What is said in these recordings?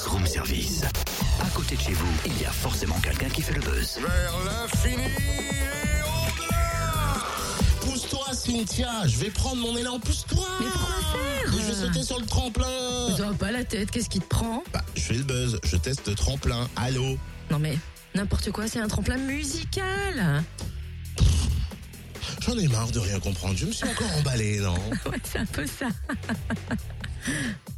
Buzz Room Service. À côté de chez vous, il y a forcément quelqu'un qui fait le buzz. Vers l'infini et au-delà Pousse-toi, Cynthia, je vais prendre mon élan, pousse-toi Mais pourquoi faire Je vais sauter sur le tremplin Tu pas la tête, qu'est-ce qui te prend Bah, je fais le buzz, je teste le tremplin, allô Non mais, n'importe quoi, c'est un tremplin musical J'en ai marre de rien comprendre, je me suis encore emballé, non Ouais, c'est un peu ça.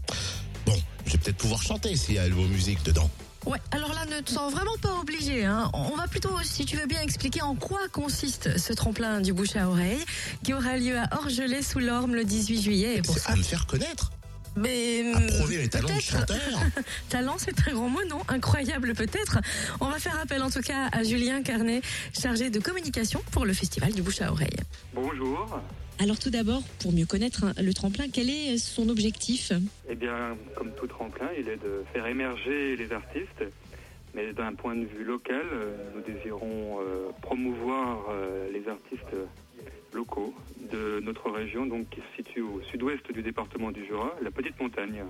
Peut-être pouvoir chanter s'il y a mot musique dedans. Ouais, alors là, ne te sens vraiment pas obligé. Hein. On va plutôt, si tu veux bien, expliquer en quoi consiste ce tremplin du bouche à oreille qui aura lieu à Orgelet sous l'Orme le 18 juillet. Et pour ça, à me faire connaître, mais à prouver mes talents de chanteur. Talent, c'est un grand mot, non? Incroyable peut-être. On va faire appel en tout cas à Julien Carnet, chargé de communication pour le festival du bouche à oreille. Bonjour. Alors tout d'abord, pour mieux connaître hein, le tremplin, quel est son objectif? Eh bien, comme tout tremplin, il est de faire émerger les artistes. Mais d'un point de vue local, euh, nous désirons euh, promouvoir euh, les artistes locaux de notre région, donc qui se situe au sud-ouest du département du Jura, la Petite Montagne.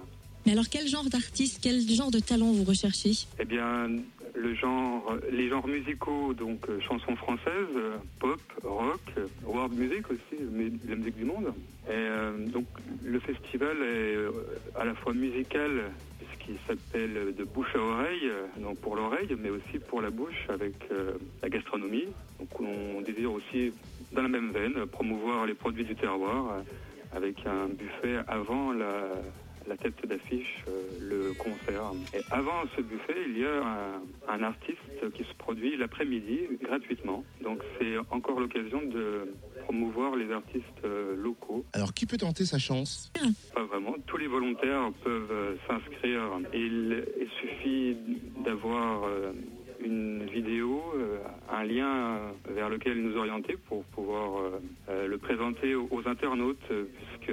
Mais alors quel genre d'artiste, quel genre de talent vous recherchez? Eh bien, le genre, les genres musicaux, donc euh, chansons françaises, pop, rock, world music aussi, mais la musique du monde. Et euh, donc, le festival est euh, à la fois musical, puisqu'il s'appelle de bouche à oreille, donc pour l'oreille, mais aussi pour la bouche avec la gastronomie. Donc, on désire aussi, dans la même veine, promouvoir les produits du terroir avec un buffet avant la, la tête d'affiche, euh, le concert. Et avant ce buffet, il y a un, un artiste qui se produit l'après-midi gratuitement. Donc c'est encore l'occasion de promouvoir les artistes euh, locaux. Alors, qui peut tenter sa chance? Pas vraiment. Tous les volontaires peuvent euh, s'inscrire. Il, il suffit d'avoir une vidéo, un lien vers lequel nous orienter pour pouvoir le présenter aux, internautes, puisque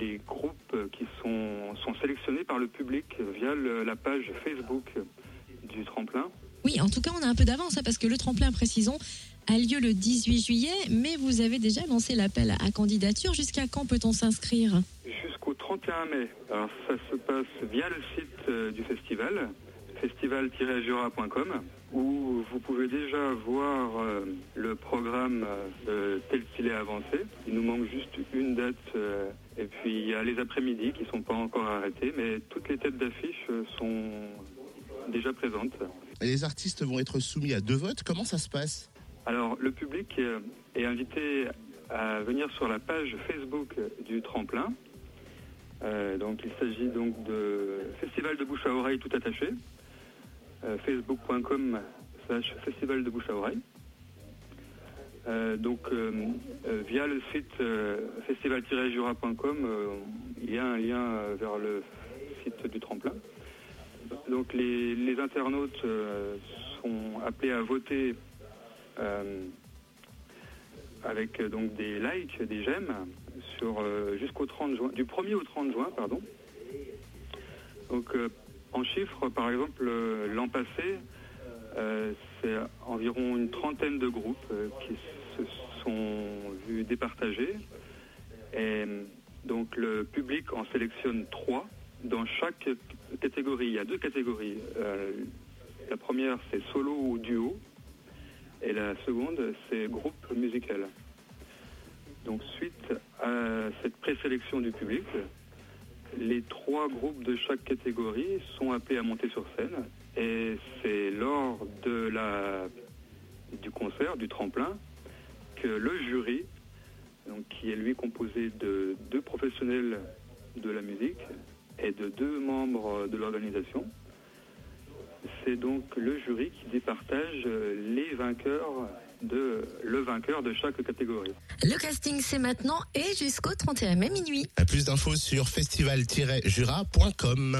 les groupes qui sont, sont sélectionnés par le public via le- la page Facebook du tremplin. Oui, en tout cas, on a un peu d'avance hein, parce que le tremplin, précisons, a lieu le 18 juillet, mais vous avez déjà lancé l'appel à candidature. Jusqu'à quand peut-on s'inscrire? Jusqu'au 31 mai. Alors ça se passe via le site euh, du festival, festival-jura.com, où vous pouvez déjà voir euh, le programme euh, tel qu'il est avancé. Il nous manque juste une date, euh, et puis il y a les après-midi qui sont pas encore arrêtés, mais toutes les têtes d'affiche sont déjà présentes. Et Les artistes vont être soumis à deux votes, comment ça se passe? Alors, le public est invité à venir sur la page Facebook du tremplin. Euh, donc, il s'agit donc de Festival de bouche à oreille tout attaché. Euh, Facebook.com slash Festival de bouche à oreille. Euh, donc, euh, via le site festival-jura.com, il y a un lien vers le site du tremplin. Donc les, internautes sont appelés à voter avec donc des likes, des j'aime sur jusqu'au 30 juin, du 1er au 30 juin, pardon. Donc en chiffres, par exemple, euh, l'an passé, euh, c'est environ une trentaine de groupes euh, qui se sont vus départager. Et donc le public en sélectionne trois dans chaque catégorie. Il y a deux catégories. La première, c'est solo ou duo. Et la seconde, c'est groupe musical. Donc suite à cette présélection du public, les trois groupes de chaque catégorie sont appelés à monter sur scène. Et c'est lors du concert, du tremplin, que le jury, qui est lui composé de deux professionnels de la musique et de deux membres de l'organisation, c'est donc le jury qui départage les vainqueurs de le vainqueur de chaque catégorie. Le casting, c'est maintenant et jusqu'au 31 mai minuit. Plus d'infos sur festival-jura.com.